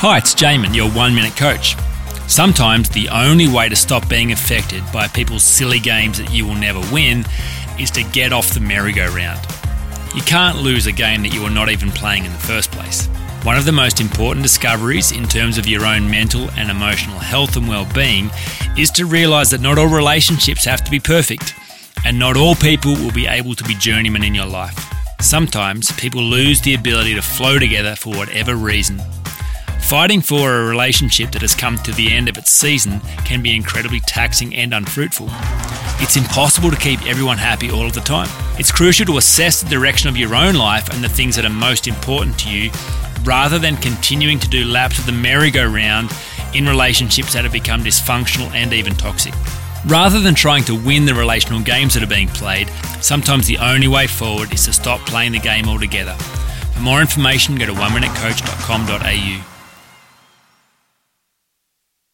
Hi, it's Jaemin, your one minute coach. Sometimes the only way to stop being affected by people's silly games that you will never win is to get off the merry-go-round. You can't lose a game that you are not even playing in the first place. One of the most important discoveries in terms of your own mental and emotional health and well being is to realize that not all relationships have to be perfect, and not all people will be able to be journeymen in your life. Sometimes people lose the ability to flow together for whatever reason. Fighting for a relationship that has come to the end of its season can be incredibly taxing and unfruitful. It's impossible to keep everyone happy all of the time. It's crucial to assess the direction of your own life and the things that are most important to you rather than continuing to do laps of the merry-go-round in relationships that have become dysfunctional and even toxic. Rather than trying to win the relational games that are being played, sometimes the only way forward is to stop playing the game altogether. For more information, go to oneminutecoach.com.au.